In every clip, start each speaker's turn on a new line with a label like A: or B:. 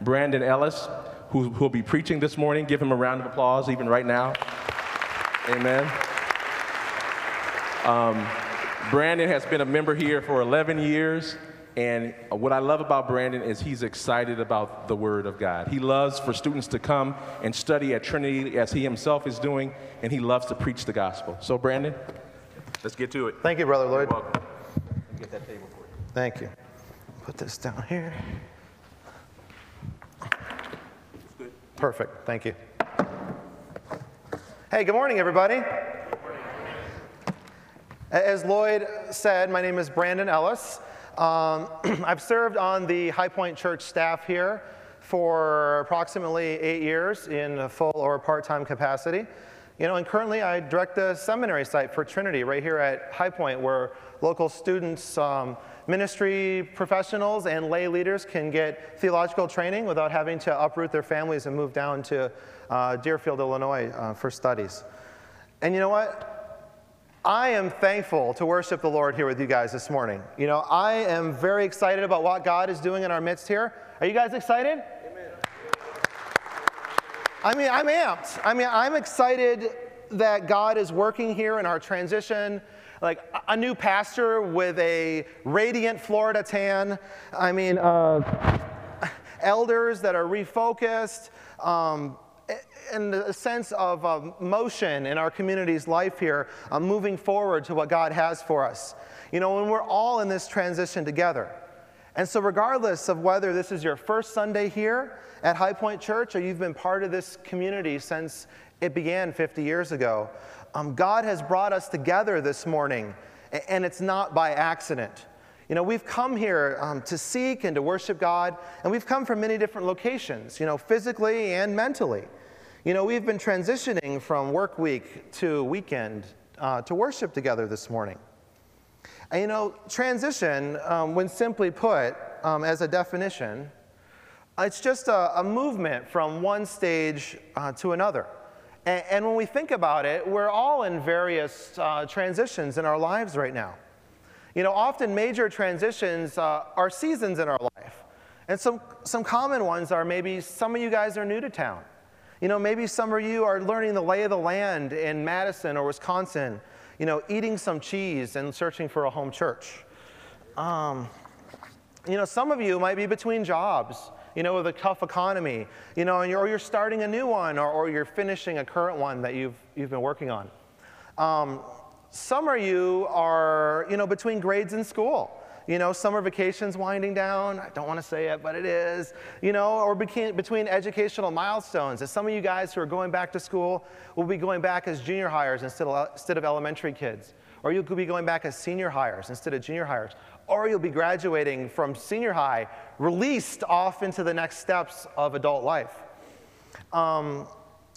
A: Brandon Ellis, who will be preaching this morning. Give him a round of applause, even right now. Amen. Um, Brandon has been a member here for 11 years. And what I love about Brandon is he's excited about the Word of God. He loves for students to come and study at Trinity as he himself is doing, and he loves to preach the gospel. So, Brandon, let's get to it.
B: Thank you, Brother Lloyd.
A: You're welcome. Get that table for you.
B: Thank you. Put this down here. Perfect. Thank you. Hey, good morning, everybody. As Lloyd said, my name is Brandon Ellis. Um, I've served on the High Point Church staff here for approximately eight years in a full or part-time capacity. You know, and currently I direct the seminary site for Trinity right here at High Point, where local students, um, ministry professionals, and lay leaders can get theological training without having to uproot their families and move down to uh, Deerfield, Illinois uh, for studies. And you know what? I am thankful to worship the Lord here with you guys this morning. You know, I am very excited about what God is doing in our midst here. Are you guys excited? Amen. I mean, I'm amped. I mean, I'm excited that God is working here in our transition. Like a new pastor with a radiant Florida tan. I mean, uh, elders that are refocused. Um, and a sense of uh, motion in our community's life here, uh, moving forward to what God has for us. You know, when we're all in this transition together. And so, regardless of whether this is your first Sunday here at High Point Church or you've been part of this community since it began 50 years ago, um, God has brought us together this morning, and it's not by accident. You know, we've come here um, to seek and to worship God, and we've come from many different locations, you know, physically and mentally. You know, we've been transitioning from work week to weekend uh, to worship together this morning. And you know, transition, um, when simply put, um, as a definition, it's just a, a movement from one stage uh, to another. And, and, when we think about it, we're all in various uh, transitions in our lives right now. You know, often major transitions uh, are seasons in our life. And some, some common ones are maybe some of you guys are new to town. You know, maybe some of you are learning the lay of the land in Madison or Wisconsin, you know, eating some cheese and searching for a home church. Um, you know, some of you might be between jobs, you know, with a tough economy, you know, you're, or you're starting a new one or, or you're finishing a current one that you've, you've been working on. Um, some of you are, you know, between grades in school you know, summer vacations winding down. I don't want to say it, but it is. You know, or between, between educational milestones. As some of you guys who are going back to school will be going back as junior hires instead of, instead of elementary kids. Or you could be going back as senior hires instead of junior hires. Or you'll be graduating from senior high, released off into the next steps of adult life. Um,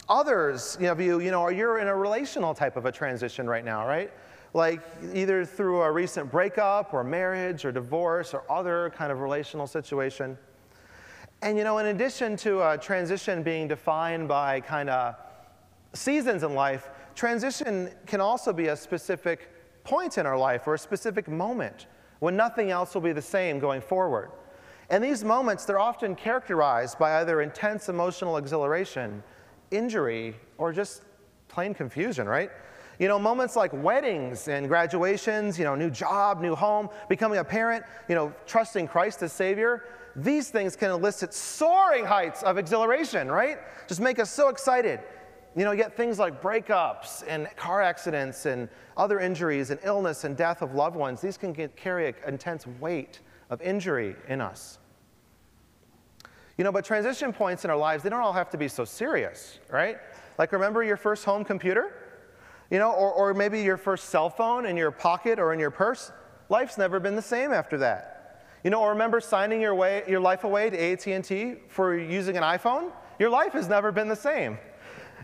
B: others know, you, you know, you're in a relational type of a transition right now, right? like either through a recent breakup or marriage or divorce or other kind of relational situation. And you know, in addition to a transition being defined by kind of seasons in life, transition can also be a specific point in our life or a specific moment when nothing else will be the same going forward. And these moments, they're often characterized by either intense emotional exhilaration, injury, or just plain confusion, right? You know, moments like weddings and graduations, you know, new job, new home, becoming a parent, you know, trusting Christ as Savior, these things can elicit soaring heights of exhilaration, right? Just make us so excited. You know, yet things like breakups and car accidents and other injuries and illness and death of loved ones, these can get, carry an intense weight of injury in us. You know, but transition points in our lives, they don't all have to be so serious, right? Like, remember your first home computer? You know, or, or maybe your first cell phone in your pocket or in your purse. Life's never been the same after that. You know, or remember signing your, way, your life away to AT&T for using an iPhone? Your life has never been the same.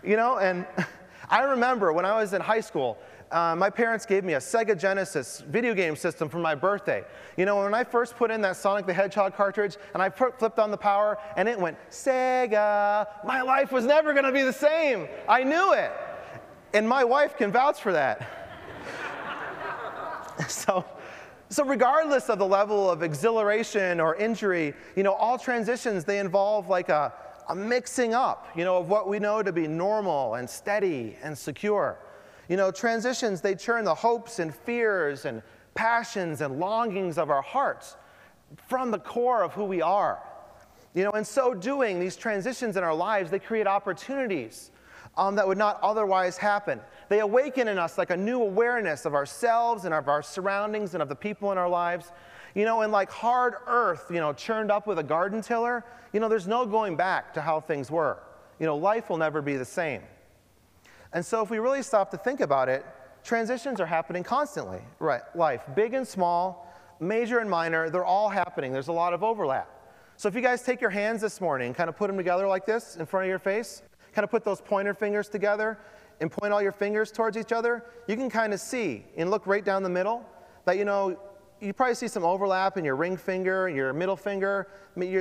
B: You know, and I remember when I was in high school, uh, my parents gave me a Sega Genesis video game system for my birthday. You know, when I first put in that Sonic the Hedgehog cartridge and I flipped on the power and it went, Sega, my life was never gonna be the same. I knew it. And my wife can vouch for that. so, So, regardless of the level of exhilaration or injury, you know, all transitions, they involve like a, a mixing up, you know, of what we know to be normal and steady and secure. You know, transitions, they churn the hopes and fears and passions and longings of our hearts from the core of who we are. You know, in so doing, these transitions in our lives, they create opportunities um, that would not otherwise happen. They awaken in us like a new awareness of ourselves and of our surroundings and of the people in our lives. You know, in like hard earth, you know, churned up with a garden tiller, you know, there's no going back to how things were. You know, life will never be the same. And so if we really stop to think about it, transitions are happening constantly, right? Life, big and small, major and minor, they're all happening. There's a lot of overlap. So if you guys take your hands this morning, kind of put them together like this in front of your face, kind of put those pointer fingers together and point all your fingers towards each other, you can kind of see and look right down the middle that, you know, you probably see some overlap in your ring finger, your middle finger,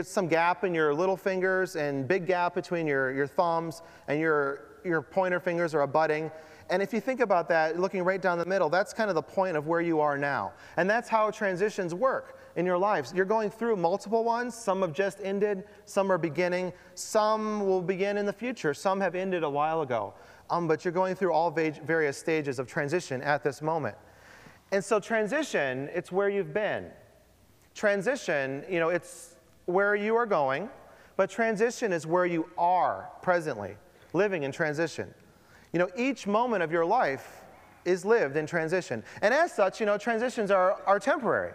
B: some gap in your little fingers, and big gap between your, your thumbs and your, your pointer fingers are abutting. And if you think about that, looking right down the middle, that's kind of the point of where you are now. And that's how transitions work in your lives. You're going through multiple ones. Some have just ended, some are beginning, some will begin in the future, some have ended a while ago. Um, but you're going through all various stages of transition at this moment. And so, transition, it's where you've been. Transition, you know, it's where you are going, but transition is where you are presently, living in transition. You know, each moment of your life is lived in transition. And as such, you know, transitions are, are temporary,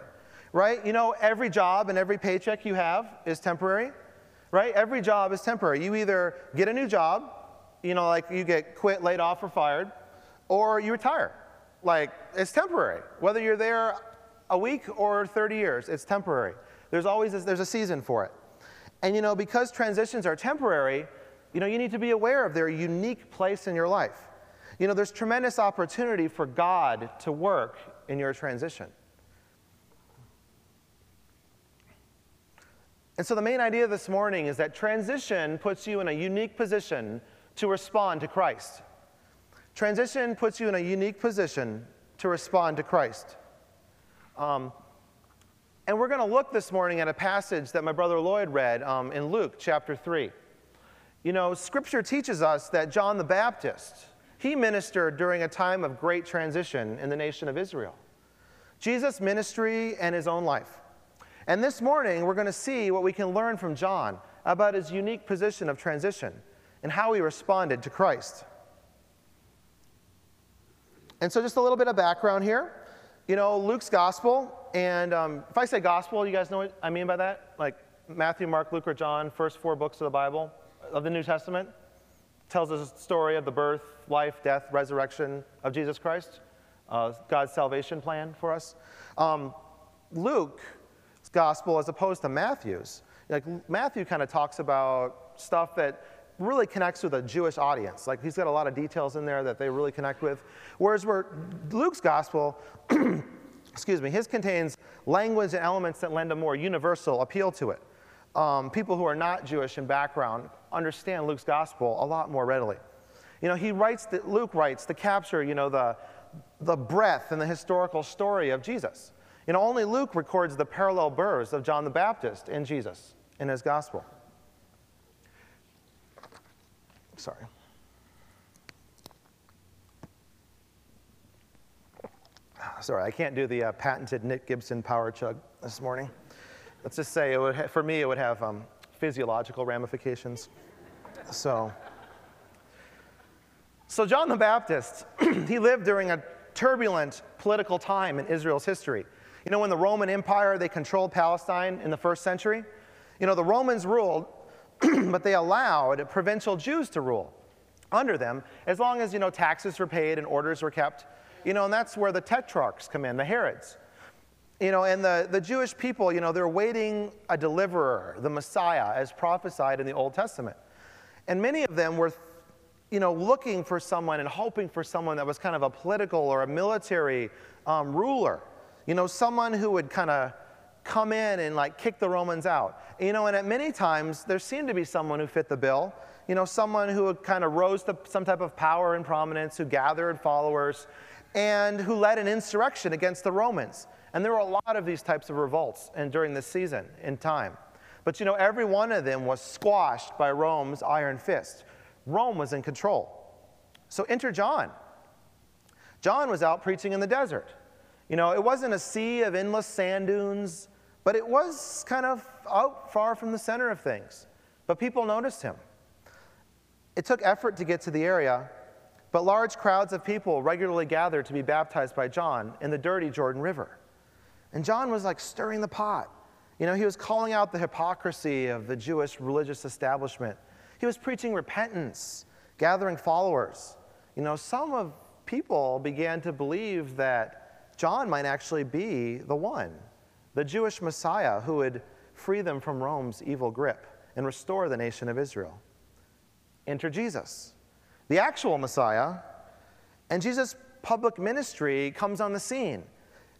B: right? You know, every job and every paycheck you have is temporary, right? Every job is temporary. You either get a new job, you know, like you get quit, laid off, or fired, or you retire. Like, it's temporary. Whether you're there a week or 30 years, it's temporary. There's always a, there's a season for it. And you know, because transitions are temporary, you know, you need to be aware of their unique place in your life. You know, there's tremendous opportunity for God to work in your transition. And so, the main idea this morning is that transition puts you in a unique position to respond to Christ. Transition puts you in a unique position to respond to Christ. Um, and we're going to look this morning at a passage that my brother Lloyd read um, in Luke chapter 3. You know, scripture teaches us that John the Baptist, he ministered during a time of great transition in the nation of Israel. Jesus' ministry and his own life. And this morning, we're going to see what we can learn from John about his unique position of transition and how he responded to Christ. And so, just a little bit of background here. You know, Luke's gospel, and um, if I say gospel, you guys know what I mean by that? Like Matthew, Mark, Luke, or John, first four books of the Bible of the New Testament tells us a story of the birth, life, death, resurrection of Jesus Christ, uh, God's salvation plan for us. Um, Luke's gospel, as opposed to Matthew's, like Matthew kind of talks about stuff that really connects with a Jewish audience. Like he's got a lot of details in there that they really connect with. Whereas where Luke's gospel, excuse me, his contains language and elements that lend a more universal appeal to it. Um, people who are not Jewish in background understand Luke's gospel a lot more readily. You know, he writes that Luke writes to capture, you know, the, the breadth and the historical story of Jesus. You know, only Luke records the parallel births of John the Baptist and Jesus in his gospel. Sorry. Sorry, I can't do the uh, patented Nick Gibson power chug this morning. Let's just say, it would ha- for me, it would have um, physiological ramifications. So, so John the Baptist, he lived during a turbulent political time in Israel's history. You know, when the Roman Empire, they controlled Palestine in the first century, you know, the Romans ruled but they allowed provincial Jews to rule under them as long as, you know, taxes were paid and orders were kept. You know, and that's where the tetrarchs come in, the Herods. You know, and the, the Jewish people, you know, they're waiting a deliverer, the Messiah, as prophesied in the Old Testament. And many of them were, you know, looking for someone and hoping for someone that was kind of a political or a military um, ruler. You know, someone who would kind of come in and like kick the Romans out. You know, and at many times there seemed to be someone who fit the bill. You know, someone who kind of rose to some type of power and prominence, who gathered followers, and who led an insurrection against the Romans. And there were a lot of these types of revolts and during this season in time. But you know, every one of them was squashed by Rome's iron fist. Rome was in control. So enter John. John was out preaching in the desert. You know, it wasn't a sea of endless sand dunes, but it was kind of out far from the center of things. But people noticed him. It took effort to get to the area, but large crowds of people regularly gathered to be baptized by John in the dirty Jordan River. And John was like stirring the pot. You know, he was calling out the hypocrisy of the Jewish religious establishment. He was preaching repentance, gathering followers. You know, some of people began to believe that John might actually be the one, the Jewish Messiah who would free them from Rome's evil grip and restore the nation of Israel. Enter Jesus, the actual Messiah, and Jesus' public ministry comes on the scene.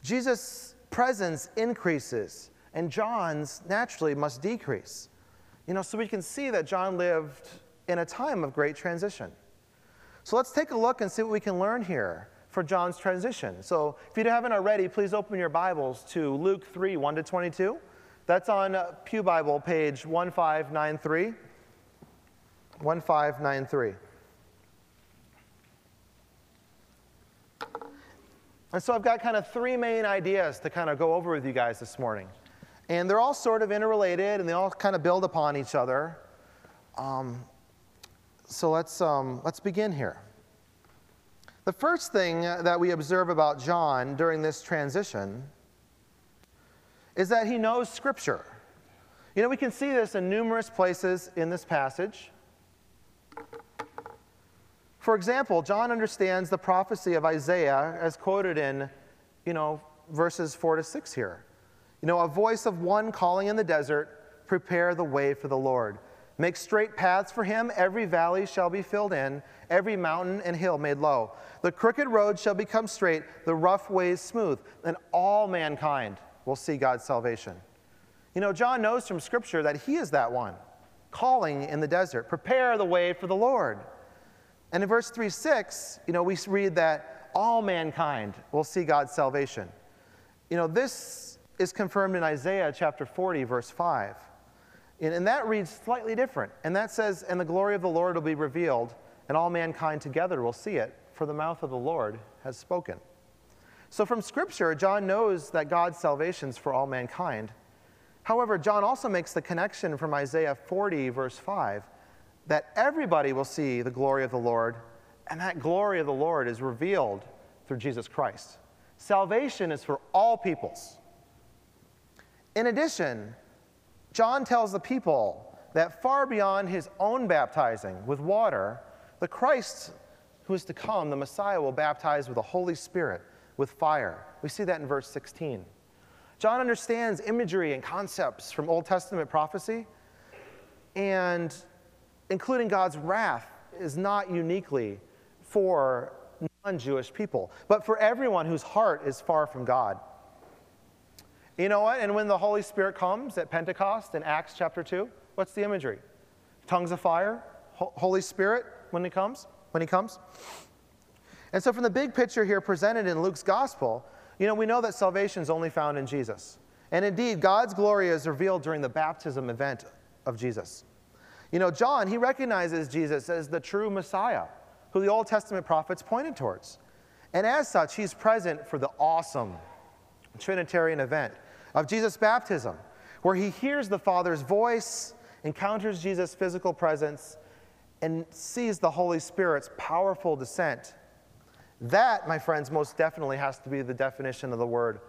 B: Jesus' presence increases, and John's naturally must decrease. You know, so we can see that John lived in a time of great transition. So let's take a look and see what we can learn here for John's transition. So if you haven't already, please open your Bibles to Luke 3 1 to 22. That's on uh, Pew Bible, page 1593. 1593. And so I've got kind of three main ideas to kind of go over with you guys this morning. And they're all sort of interrelated and they all kind of build upon each other. Um, so let's, um, let's begin here. The first thing that we observe about John during this transition is that he knows Scripture. You know, we can see this in numerous places in this passage. For example, John understands the prophecy of Isaiah as quoted in, you know, verses 4 to 6 here. You know, a voice of one calling in the desert, prepare the way for the Lord. Make straight paths for him, every valley shall be filled in, every mountain and hill made low. The crooked road shall become straight, the rough ways smooth, and all mankind will see God's salvation. You know, John knows from Scripture that he is that one, calling in the desert, prepare the way for the Lord. And in verse 3 6, you know, we read that all mankind will see God's salvation. You know, this is confirmed in Isaiah chapter 40, verse 5. And, and that reads slightly different. And that says, And the glory of the Lord will be revealed, and all mankind together will see it, for the mouth of the Lord has spoken. So from Scripture, John knows that God's salvation is for all mankind. However, John also makes the connection from Isaiah 40, verse 5 that everybody will see the glory of the Lord, and that glory of the Lord is revealed through Jesus Christ. Salvation is for all peoples. In addition, John tells the people that far beyond his own baptizing with water, the Christ who is to come, the Messiah, will baptize with the Holy Spirit, with fire. We see that in verse 16. John understands imagery and concepts from Old Testament prophecy, and including God's wrath, is not uniquely for non Jewish people, but for everyone whose heart is far from God. You know what? And when the Holy Spirit comes at Pentecost in Acts chapter 2, what's the imagery? Tongues of fire, Holy Spirit when he comes, when he comes. And so from the big picture here presented in Luke's gospel, you know, we know that salvation is only found in Jesus. And indeed, God's glory is revealed during the baptism event of Jesus. You know, John, he recognizes Jesus as the true Messiah, who the Old Testament prophets pointed towards. And as such, he's present for the awesome Trinitarian event of Jesus' baptism, where he hears the Father's voice, encounters Jesus' physical presence, and sees the Holy Spirit's powerful descent. That, my friends, most definitely has to be the definition of the word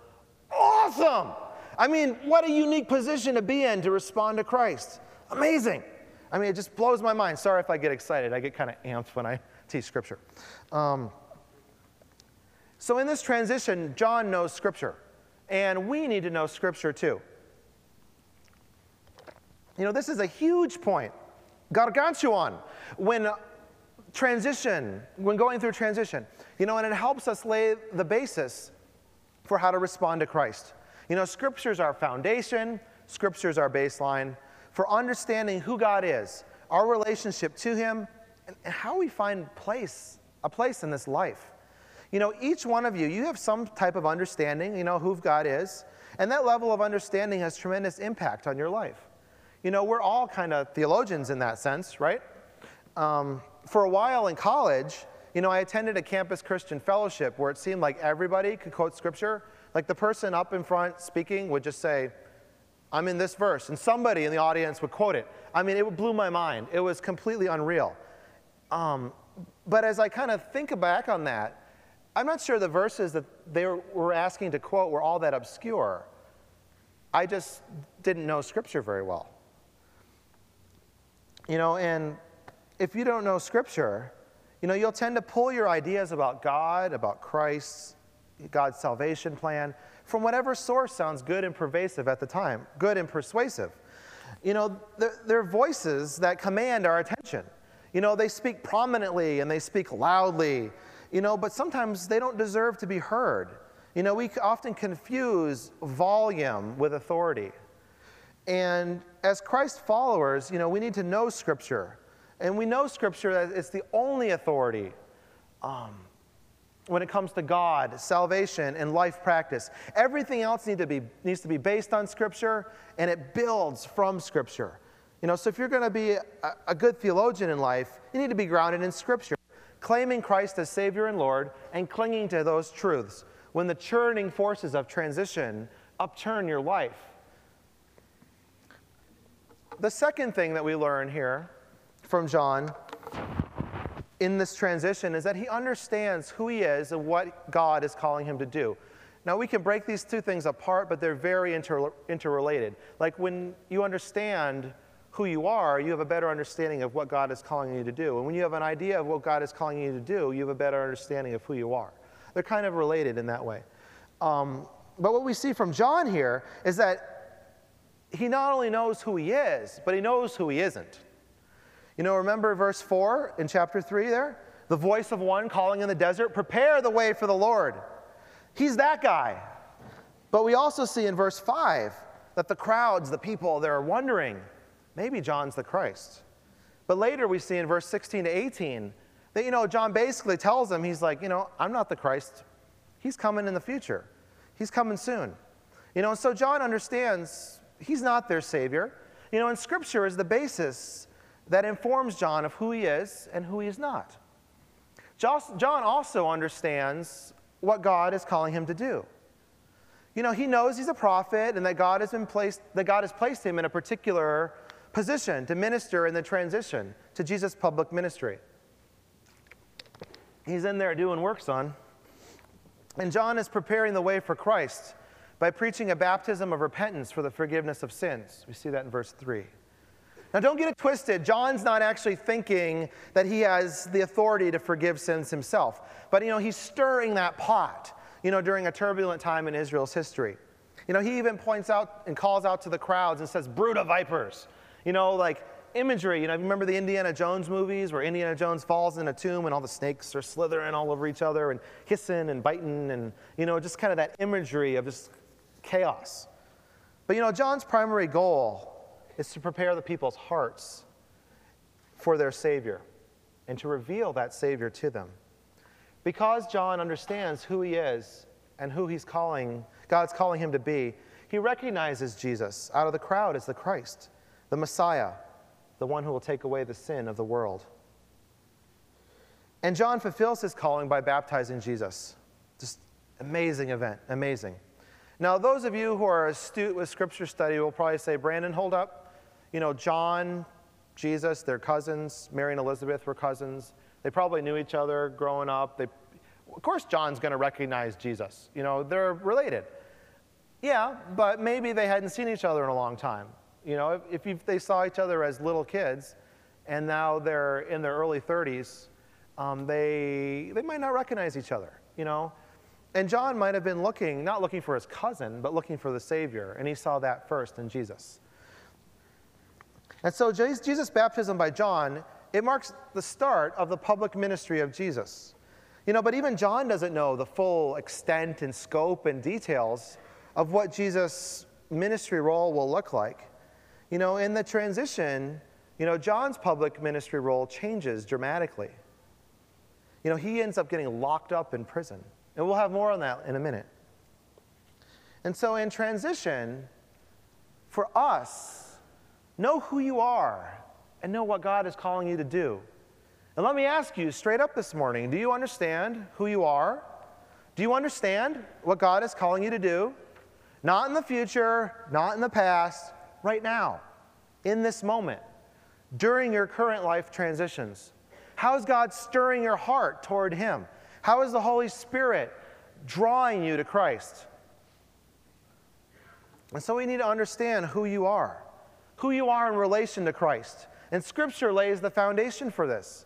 B: awesome. I mean, what a unique position to be in to respond to Christ. Amazing. I mean, it just blows my mind. Sorry if I get excited. I get kind of amped when I teach Scripture. Um, so, in this transition, John knows Scripture, and we need to know Scripture too. You know, this is a huge point, gargantuan, when transition, when going through transition, you know, and it helps us lay the basis for how to respond to Christ. You know, Scripture's our foundation, Scripture's our baseline, for understanding who God is, our relationship to Him, and how we find place, a place in this life. You know, each one of you, you have some type of understanding, you know, who God is, and that level of understanding has tremendous impact on your life. You know, we're all kind of theologians in that sense, right? Um, for a while in college, you know, I attended a campus Christian fellowship where it seemed like everybody could quote scripture. Like the person up in front speaking would just say, I'm in this verse, and somebody in the audience would quote it. I mean, it blew my mind. It was completely unreal. Um, but as I kind of think back on that, I'm not sure the verses that they were asking to quote were all that obscure. I just didn't know Scripture very well. You know, and if you don't know Scripture, you know, you'll tend to pull your ideas about God, about Christ, God's salvation plan, from whatever source sounds good and pervasive at the time, good and persuasive. You know, they're, they're voices that command our attention. You know, they speak prominently and they speak loudly you know, but sometimes they don't deserve to be heard. You know, we often confuse volume with authority. And as Christ followers, you know, we need to know Scripture. And we know Scripture that it's the only authority um, when it comes to God, salvation, and life practice. Everything else need to be, needs to be based on Scripture, and it builds from Scripture. You know, so if you're going to be a, a good theologian in life, you need to be grounded in Scripture claiming Christ as Savior and Lord, and clinging to those truths when the churning forces of transition upturn your life. The second thing that we learn here from John in this transition is that he understands who he is and what God is calling him to do. Now, we can break these two things apart, but they're very inter- interrelated. Like when you understand who you are, you have a better understanding of what God is calling you to do. And when you have an idea of what God is calling you to do, you have a better understanding of who you are. They're kind of related in that way. Um, but what we see from John here is that he not only knows who he is, but he knows who he isn't. You know, remember verse 4 in chapter 3 there? The voice of one calling in the desert, prepare the way for the Lord. He's that guy. But we also see in verse 5 that the crowds, the people, they're wondering, maybe John's the Christ. But later we see in verse 16 to 18 that, you know, John basically tells them, he's like, you know, I'm not the Christ. He's coming in the future, he's coming soon. You know, and so John understands he's not their Savior. You know, and Scripture is the basis that informs John of who he is and who he is not. John also understands what God is calling him to do. You know, he knows he's a prophet and that God has been placed, that God has placed him in a particular position to minister in the transition to Jesus' public ministry. He's in there doing work, son. And John is preparing the way for Christ by preaching a baptism of repentance for the forgiveness of sins. We see that in verse 3. Now, don't get it twisted. John's not actually thinking that he has the authority to forgive sins himself. But, you know, he's stirring that pot, you know, during a turbulent time in Israel's history. You know, he even points out and calls out to the crowds and says, Brood of vipers. You know, like imagery. You know, remember the Indiana Jones movies where Indiana Jones falls in a tomb and all the snakes are slithering all over each other and hissing and biting and, you know, just kind of that imagery of just chaos. But, you know, John's primary goal is to prepare the people's hearts for their Savior and to reveal that Savior to them. Because John understands who he is and who he's calling, God's calling him to be, he recognizes Jesus out of the crowd as the Christ the Messiah, the one who will take away the sin of the world. And John fulfills his calling by baptizing Jesus. Just amazing event, amazing. Now, those of you who are astute with scripture study will probably say, Brandon, hold up. You know, John, Jesus, they're cousins. Mary and Elizabeth were cousins. They probably knew each other growing up. They, of course, John's going to recognize Jesus. You know, they're related. Yeah, but maybe they hadn't seen each other in a long time. You know, if, if they saw each other as little kids and now they're in their early 30s, um, they, they might not recognize each other, you know. And John might have been looking, not looking for his cousin, but looking for the Savior, and he saw that first in Jesus. And so Jesus' baptism by John, it marks the start of the public ministry of Jesus. You know, but even John doesn't know the full extent and scope and details of what Jesus' ministry role will look like. You know, in the transition, you know, John's public ministry role changes dramatically. You know, he ends up getting locked up in prison. And we'll have more on that in a minute. And so, in transition, for us, know who you are and know what God is calling you to do. And let me ask you straight up this morning do you understand who you are? Do you understand what God is calling you to do? Not in the future, not in the past, right now, in this moment, during your current life transitions. How is God stirring your heart toward Him? How is the Holy Spirit drawing you to Christ? And so we need to understand who you are, who you are in relation to Christ. And Scripture lays the foundation for this,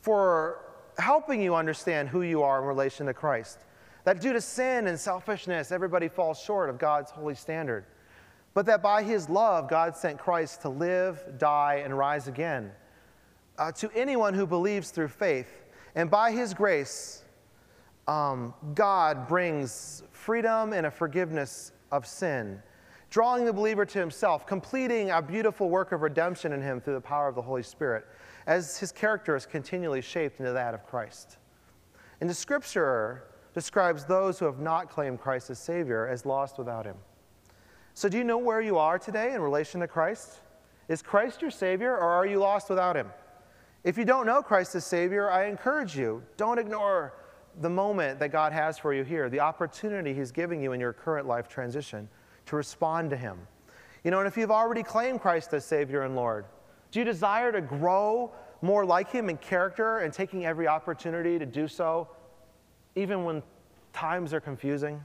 B: for helping you understand who you are in relation to Christ. That due to sin and selfishness, everybody falls short of God's holy standard. But that by His love, God sent Christ to live, die, and rise again. Uh, to anyone who believes through faith. And by His grace, um, God brings freedom and a forgiveness of sin drawing the believer to himself, completing a beautiful work of redemption in him through the power of the Holy Spirit, as his character is continually shaped into that of Christ. And the scripture describes those who have not claimed Christ as Savior as lost without him. So, do you know where you are today in relation to Christ? Is Christ your Savior, or are you lost without him? If you don't know Christ as Savior, I encourage you, don't ignore the moment that God has for you here, the opportunity He's giving you in your current life transition to respond to Him. You know, and if you've already claimed Christ as Savior and Lord, do you desire to grow more like Him in character and taking every opportunity to do so, even when times are confusing?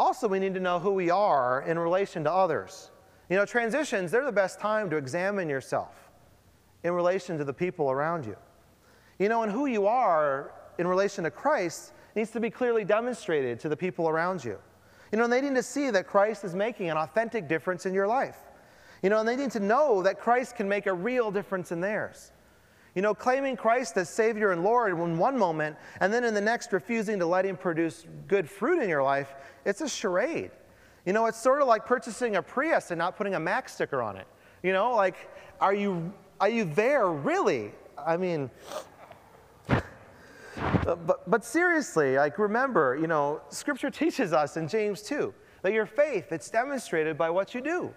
B: Also, we need to know who we are in relation to others. You know, transitions, they're the best time to examine yourself in relation to the people around you. You know, and who you are in relation to Christ needs to be clearly demonstrated to the people around you. You know, and they need to see that Christ is making an authentic difference in your life. You know, and they need to know that Christ can make a real difference in theirs. You know, claiming Christ as Savior and Lord in one moment, and then in the next refusing to let Him produce good fruit in your life, it's a charade. You know, it's sort of like purchasing a Prius and not putting a Mac sticker on it. You know, like, are you, are you there really? I mean, uh, but, but seriously, like remember, you know, Scripture teaches us in James 2 that your faith, it's demonstrated by what you do.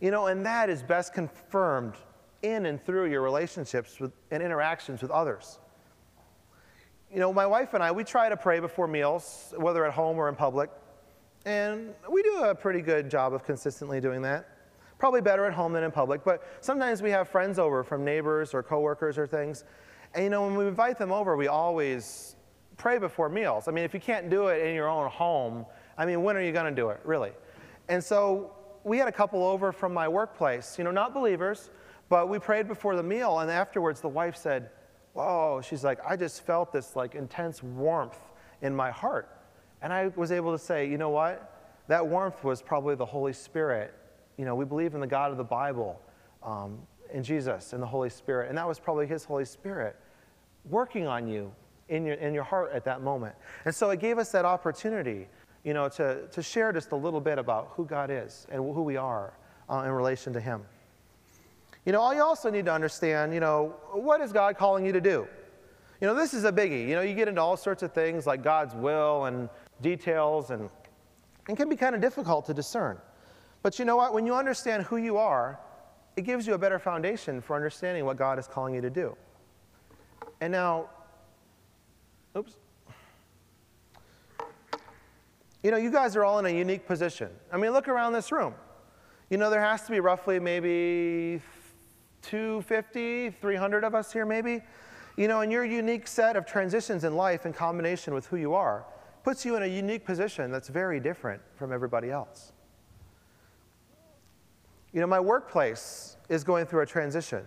B: You know, and that is best confirmed in and through your relationships with, and interactions with others. You know, my wife and I, we try to pray before meals, whether at home or in public. And we do a pretty good job of consistently doing that. Probably better at home than in public, but sometimes we have friends over from neighbors or coworkers or things, and you know, when we invite them over, we always pray before meals. I mean, if you can't do it in your own home, I mean, when are you going to do it, really? And so we had a couple over from my workplace, you know, not believers, but we prayed before the meal, and afterwards the wife said, Whoa, she's like, I just felt this like intense warmth in my heart. And I was able to say, you know what? That warmth was probably the Holy Spirit. You know, we believe in the God of the Bible, um, in Jesus, and the Holy Spirit, and that was probably His Holy Spirit working on you in your, in your heart at that moment. And so it gave us that opportunity, you know, to, to share just a little bit about who God is and who we are uh, in relation to Him. You know, all you also need to understand, you know, what is God calling you to do? You know, this is a biggie. You know, you get into all sorts of things like God's will and details, and it can be kind of difficult to discern. But you know what? When you understand who you are, it gives you a better foundation for understanding what God is calling you to do. And now, oops. You know, you guys are all in a unique position. I mean, look around this room. You know, there has to be roughly maybe 250, 300 of us here, maybe. You know, and your unique set of transitions in life in combination with who you are puts you in a unique position that's very different from everybody else. You know, my workplace is going through a transition.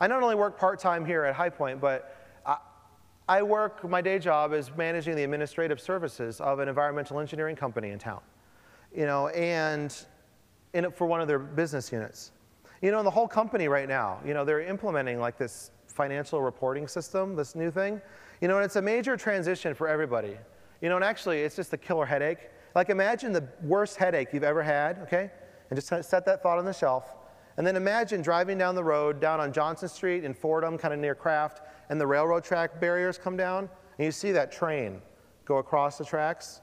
B: I not only work part time here at High Point, but I work, my day job is managing the administrative services of an environmental engineering company in town, you know, and in for one of their business units. You know, in the whole company right now, you know, they're implementing like this financial reporting system, this new thing, you know, and it's a major transition for everybody. You know, and actually, it's just a killer headache. Like, imagine the worst headache you've ever had, okay? And just set that thought on the shelf. And then imagine driving down the road down on Johnson Street in Fordem, kind of near Kraft, and the railroad track barriers come down, and you see that train go across the tracks,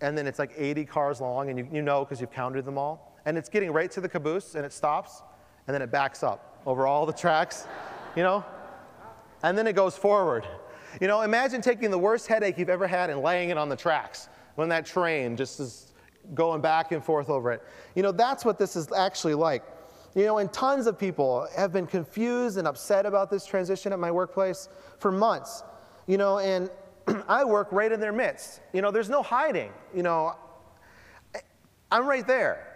B: and then it's like 80 cars long, and you, you know because you've counted them all. And it's getting right to the caboose, and it stops, and then it backs up over all the tracks, you know? And then it goes forward. You know, imagine taking the worst headache you've ever had and laying it on the tracks when that train just is going back and forth over it. You know, that's what this is actually like. You know, and tons of people have been confused and upset about this transition at my workplace for months. You know, and I work right in their midst. You know, there's no hiding. You know, I'm right there.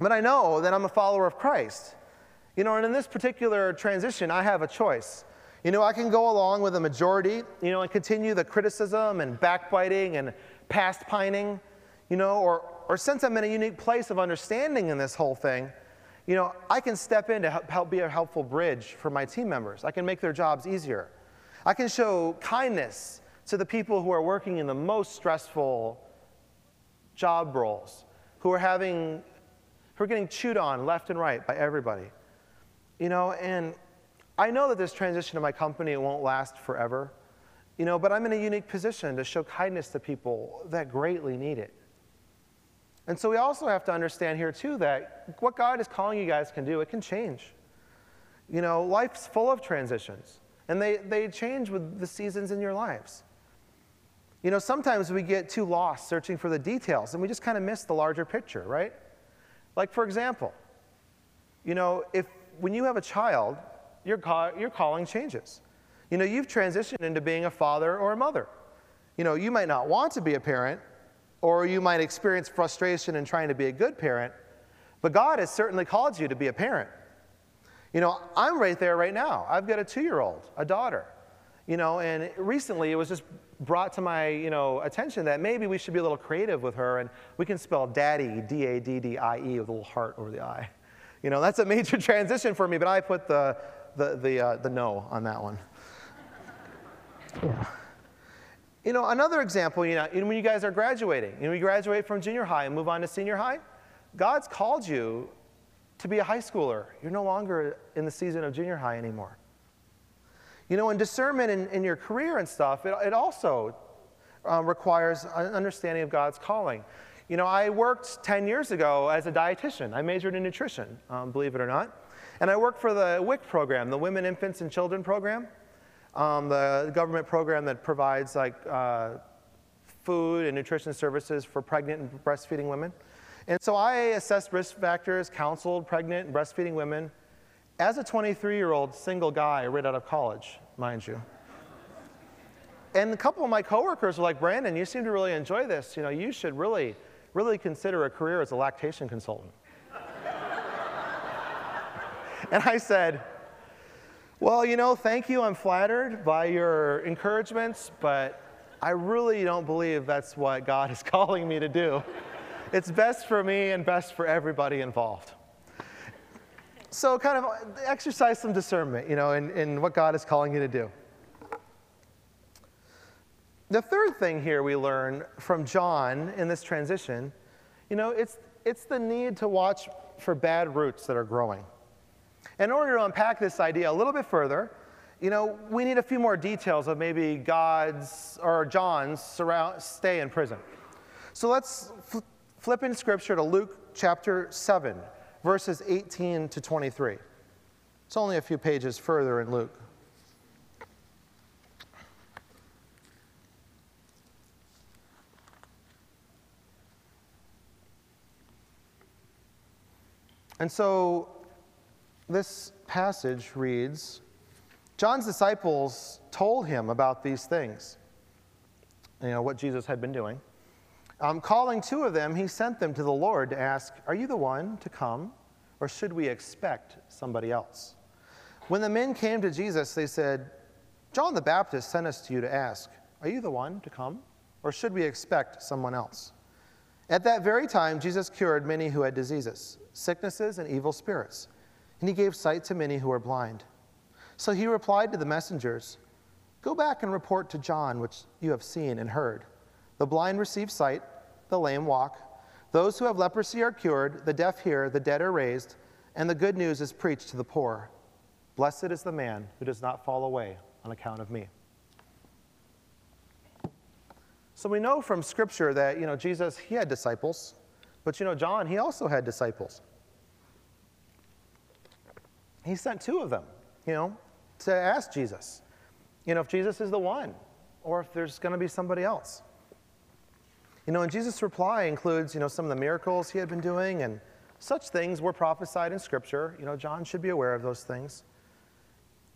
B: But I know that I'm a follower of Christ. You know, and in this particular transition, I have a choice. You know, I can go along with the majority, you know, and continue the criticism and backbiting and past pining, you know, or, or since I'm in a unique place of understanding in this whole thing, you know, I can step in to help, help be a helpful bridge for my team members. I can make their jobs easier. I can show kindness to the people who are working in the most stressful job roles, who are having, who are getting chewed on left and right by everybody. You know, and I know that this transition to my company won't last forever, you know, but I'm in a unique position to show kindness to people that greatly need it. And so we also have to understand here, too, that what God is calling you guys can do, it can change. You know, life's full of transitions, and they, they change with the seasons in your lives. You know, sometimes we get too lost searching for the details, and we just kind of miss the larger picture, right? Like, for example, you know, if when you have a child, your, call, your calling changes. You know, you've transitioned into being a father or a mother. You know, you might not want to be a parent, or you might experience frustration in trying to be a good parent, but God has certainly called you to be a parent. You know, I'm right there right now. I've got a two year old, a daughter. You know, and recently it was just brought to my, you know, attention that maybe we should be a little creative with her and we can spell daddy, D A D D I E, with a little heart over the I. You know, that's a major transition for me, but I put the, the, the, uh, the no on that one. Yeah. You know, another example, you know, when you guys are graduating, you know, you graduate from junior high and move on to senior high, God's called you to be a high schooler. You're no longer in the season of junior high anymore. You know, in discernment in, in your career and stuff, it, it also um, requires an understanding of God's calling. You know, I worked 10 years ago as a dietitian. I majored in nutrition, um, believe it or not. And I worked for the WIC program, the Women, Infants, and Children program, um, the government program that provides like uh, food and nutrition services for pregnant and breastfeeding women. And so I assessed risk factors, counseled pregnant and breastfeeding women as a 23 year old single guy right out of college, mind you. And a couple of my coworkers were like, Brandon, you seem to really enjoy this. You know, you should really really consider a career as a lactation consultant. and I said, Well, you know, thank you. I'm flattered by your encouragements, but I really don't believe that's what God is calling me to do. It's best for me and best for everybody involved. So, kind of exercise some discernment, you know, in, in what God is calling you to do. The third thing here we learn from John in this transition, you know, it's, it's the need to watch for bad roots that are growing. In order to unpack this idea a little bit further, you know, we need a few more details of maybe God's or John's surround, stay in prison. So let's fl- flip in scripture to Luke chapter 7, verses 18 to 23. It's only a few pages further in Luke. And so this passage reads John's disciples told him about these things, you know, what Jesus had been doing. Um, calling two of them, he sent them to the Lord to ask, Are you the one to come, or should we expect somebody else? When the men came to Jesus, they said, John the Baptist sent us to you to ask, Are you the one to come, or should we expect someone else? At that very time, Jesus cured many who had diseases sicknesses, and evil spirits. And he gave sight to many who were blind. So he replied to the messengers Go back and report to John what you have seen and heard. The blind receive sight, the lame walk, those who have leprosy are cured, the deaf hear, the dead are raised, and the good news is preached to the poor. Blessed is the man who does not fall away on account of me. So we know from Scripture that, you know, Jesus, he had disciples, but, you know, John, he also had disciples. He sent two of them, you know, to ask Jesus, you know, if Jesus is the one or if there's going to be somebody else. You know, and Jesus' reply includes, you know, some of the miracles he had been doing and such things were prophesied in Scripture. You know, John should be aware of those things.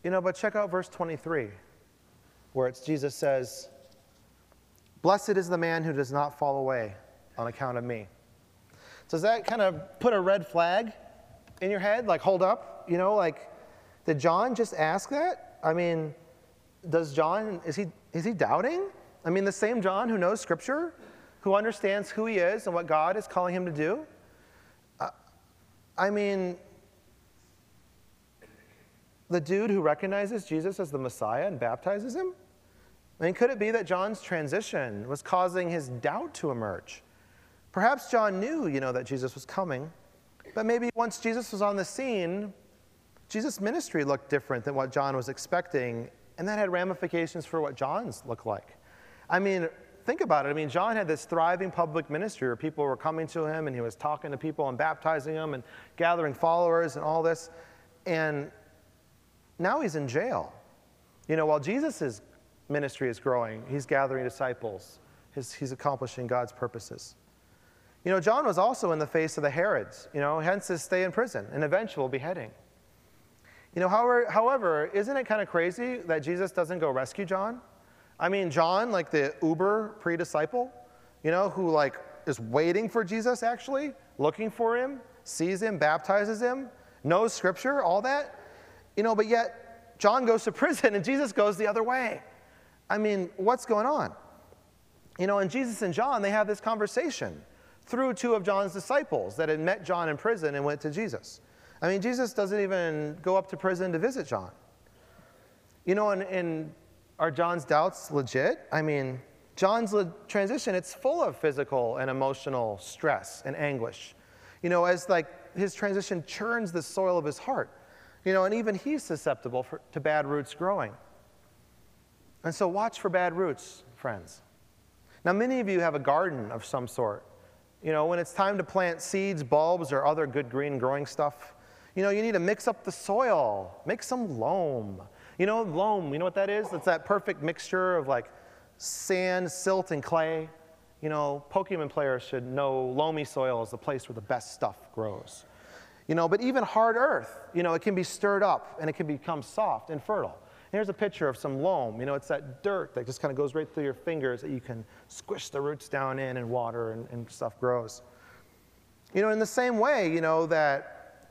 B: You know, but check out verse 23, where it's Jesus says, Blessed is the man who does not fall away on account of me. Does that kind of put a red flag in your head? Like, hold up, you know, like, did John just ask that? I mean, does John, is he, is he doubting? I mean, the same John who knows Scripture, who understands who he is and what God is calling him to do? Uh, I mean, the dude who recognizes Jesus as the Messiah and baptizes him? I mean, could it be that John's transition was causing his doubt to emerge? Perhaps John knew, you know, that Jesus was coming, but maybe once Jesus was on the scene, Jesus' ministry looked different than what John was expecting, and that had ramifications for what John's looked like. I mean, think about it. I mean, John had this thriving public ministry where people were coming to him and he was talking to people and baptizing them and gathering followers and all this. And now he's in jail. You know, while Jesus' ministry is growing, he's gathering disciples, he's, he's accomplishing God's purposes. You know, John was also in the face of the Herods, you know, hence his stay in prison and eventual beheading. You know, however, however isn't it kind of crazy that Jesus doesn't go rescue John? I mean, John, like the uber pre disciple, you know, who like is waiting for Jesus actually, looking for him, sees him, baptizes him, knows scripture, all that. You know, but yet John goes to prison and Jesus goes the other way. I mean, what's going on? You know, and Jesus and John, they have this conversation through two of John's disciples that had met John in prison and went to Jesus. I mean, Jesus doesn't even go up to prison to visit John. You know, and, and are John's doubts legit? I mean, John's le- transition, it's full of physical and emotional stress and anguish. You know, as like his transition churns the soil of his heart. You know, and even he's susceptible for, to bad roots growing. And so watch for bad roots, friends. Now, many of you have a garden of some sort. You know, when it's time to plant seeds, bulbs, or other good green growing stuff, you know, you need to mix up the soil, make some loam. You know, loam, you know what that is? It's that perfect mixture of like sand, silt, and clay. You know, Pokemon players should know loamy soil is the place where the best stuff grows. You know, but even hard earth, you know, it can be stirred up and it can become soft and fertile. Here's a picture of some loam. You know, it's that dirt that just kind of goes right through your fingers that you can squish the roots down in and water and, and stuff grows. You know, in the same way, you know, that,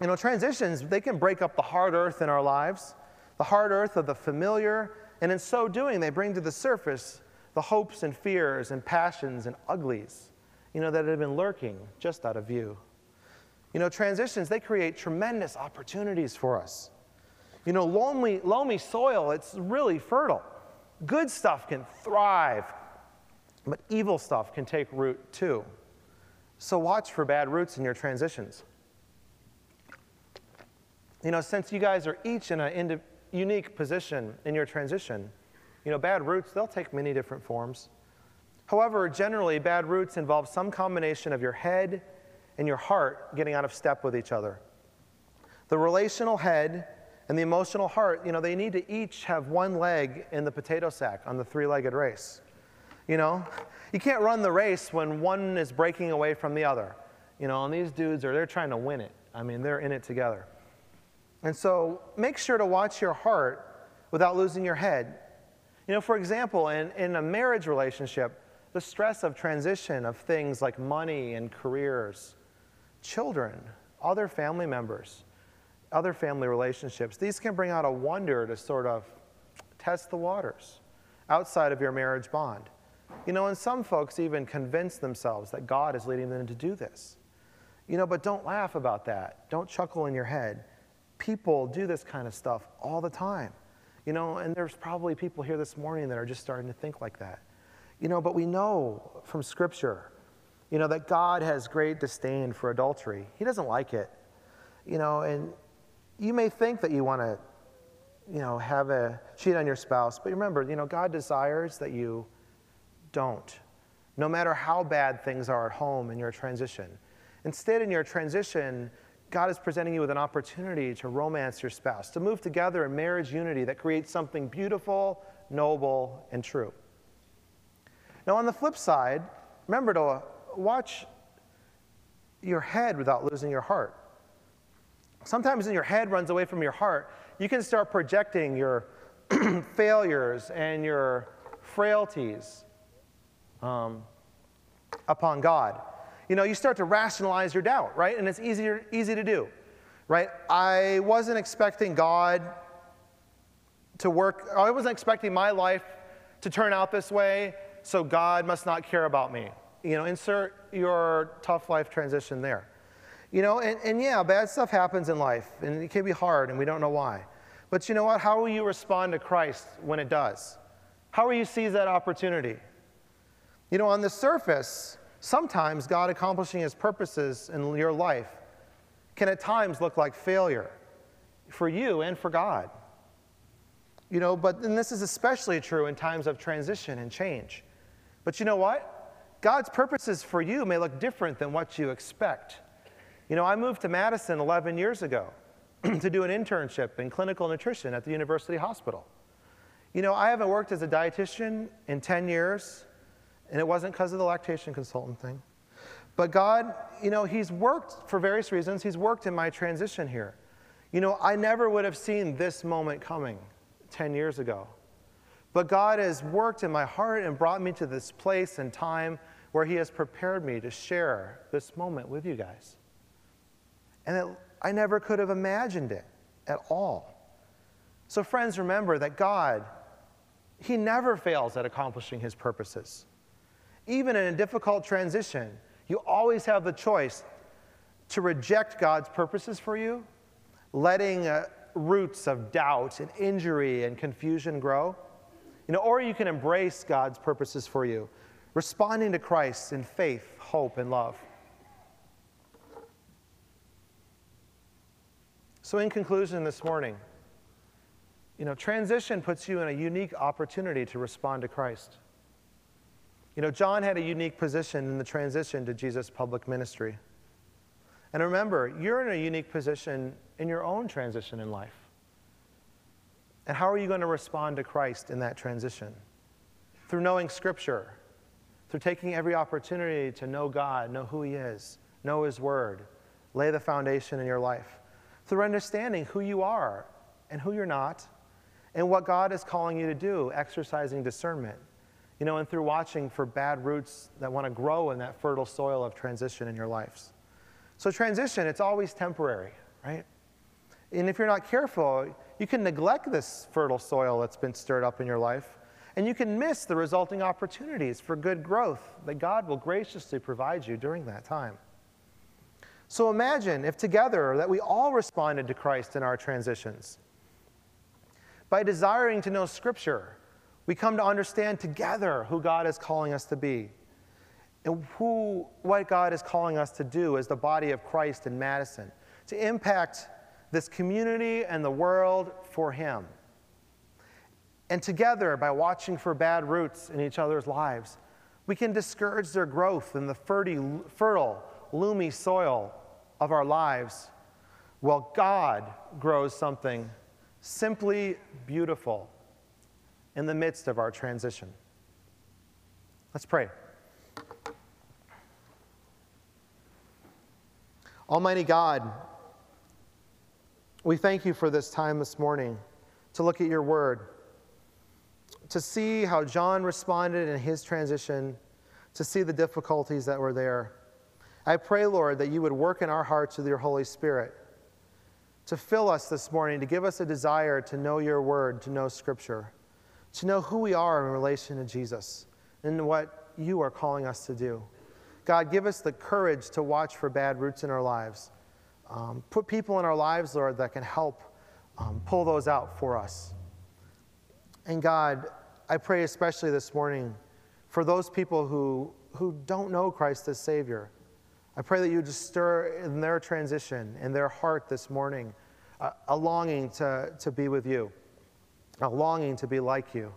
B: you know, transitions, they can break up the hard earth in our lives, the hard earth of the familiar, and in so doing, they bring to the surface the hopes and fears and passions and uglies, you know, that have been lurking just out of view. You know, transitions, they create tremendous opportunities for us. You know, loamy, loamy soil, it's really fertile. Good stuff can thrive, but evil stuff can take root too. So watch for bad roots in your transitions. You know, since you guys are each in a unique position in your transition, you know, bad roots, they'll take many different forms. However, generally, bad roots involve some combination of your head and your heart getting out of step with each other. The relational head and the emotional heart, you know, they need to each have one leg in the potato sack on the three legged race. You know, you can't run the race when one is breaking away from the other. You know, and these dudes are, they're trying to win it. I mean, they're in it together. And so make sure to watch your heart without losing your head. You know, for example, in, in a marriage relationship, the stress of transition of things like money and careers, children, other family members, other family relationships, these can bring out a wonder to sort of test the waters outside of your marriage bond. You know, and some folks even convince themselves that God is leading them to do this. You know, but don't laugh about that. Don't chuckle in your head. People do this kind of stuff all the time. You know, and there's probably people here this morning that are just starting to think like that. You know, but we know from Scripture, you know, that God has great disdain for adultery. He doesn't like it. you know, and you may think that you want to, you know, have a cheat on your spouse, but remember, you know, God desires that you don't, no matter how bad things are at home in your transition. Instead, in your transition, God is presenting you with an opportunity to romance your spouse, to move together in marriage unity that creates something beautiful, noble, and true. Now, on the flip side, remember to watch your head without losing your heart. Sometimes when your head runs away from your heart, you can start projecting your failures and your frailties um, upon God. You know, you start to rationalize your doubt, right? And it's easier, easy to do, right? I wasn't expecting God to work, I wasn't expecting my life to turn out this way, so God must not care about me. You know, insert your tough life transition there. You know, and, and yeah, bad stuff happens in life, and it can be hard, and we don't know why. But you know what? How will you respond to Christ when it does? How will you seize that opportunity? You know, on the surface, sometimes God accomplishing his purposes in your life can at times look like failure for you and for God. You know, but and this is especially true in times of transition and change. But you know what? God's purposes for you may look different than what you expect. You know, I moved to Madison 11 years ago to do an internship in clinical nutrition at the University Hospital. You know, I haven't worked as a dietitian in 10 years, and it wasn't because of the lactation consultant thing. But God, you know, He's worked for various reasons. He's worked in my transition here. You know, I never would have seen this moment coming 10 years ago. But God has worked in my heart and brought me to this place and time where He has prepared me to share this moment with you guys. And it, I never could have imagined it at all. So, friends, remember that God, He never fails at accomplishing His purposes. Even in a difficult transition, you always have the choice to reject God's purposes for you, letting uh, roots of doubt and injury and confusion grow. You know, or you can embrace God's purposes for you responding to Christ in faith, hope, and love. So, in conclusion, this morning, you know, transition puts you in a unique opportunity to respond to Christ. You know, John had a unique position in the transition to Jesus' public ministry. And remember, you're in a unique position in your own transition in life. And how are you going to respond to Christ in that transition? Through knowing Scripture, through taking every opportunity to know God, know who He is, know His Word, lay the foundation in your life, through understanding who you are and who you're not, and what God is calling you to do, exercising discernment, you know, and through watching for bad roots that want to grow in that fertile soil of transition in your lives. So, transition, it's always temporary, right? And if you're not careful, you can neglect this fertile soil that's been stirred up in your life and you can miss the resulting opportunities for good growth that God will graciously provide you during that time. So imagine if together that we all responded to Christ in our transitions. By desiring to know Scripture, we come to understand together who God is calling us to be and who, what God is calling us to do as the body of Christ in Madison, to impact this community and the world for Him. And together, by watching for bad roots in each other's lives, we can discourage their growth in the fertile, loamy soil of our lives while God grows something simply beautiful in the midst of our transition. Let's pray. Almighty God, we thank you for this time this morning to look at your word to see how John responded in his transition, to see the difficulties that were there. I pray, Lord, that you would work in our hearts with your Holy Spirit to fill us this morning, to give us a desire to know your word, to know Scripture, to know who we are in relation to Jesus and what you are calling us to do. God, give us the courage to watch for bad roots in our lives. Um, put people in our lives, Lord, that can help um, pull those out for us. And God, I pray especially this morning for those people who, who don't know Christ as Savior. I pray that you just stir in their transition, in their heart this morning, a, a longing to, to be with you, a longing to be like you,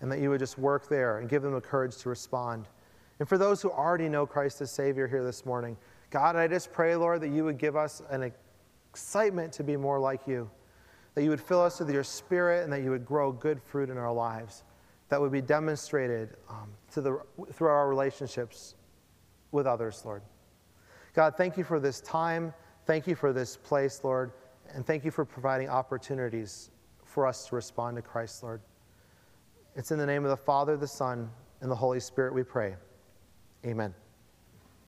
B: and that you would just work there and give them the courage to respond. And for those who already know Christ as Savior here this morning, God, I just pray, Lord, that you would give us an excitement to be more like you, that you would fill us with your spirit, and that you would grow good fruit in our lives that would be demonstrated um, the, through our relationships with others, Lord. God, thank you for this time. Thank you for this place, Lord. And thank you for providing opportunities for us to respond to Christ, Lord. It's in the name of the Father, the Son, and the Holy Spirit we pray. Amen.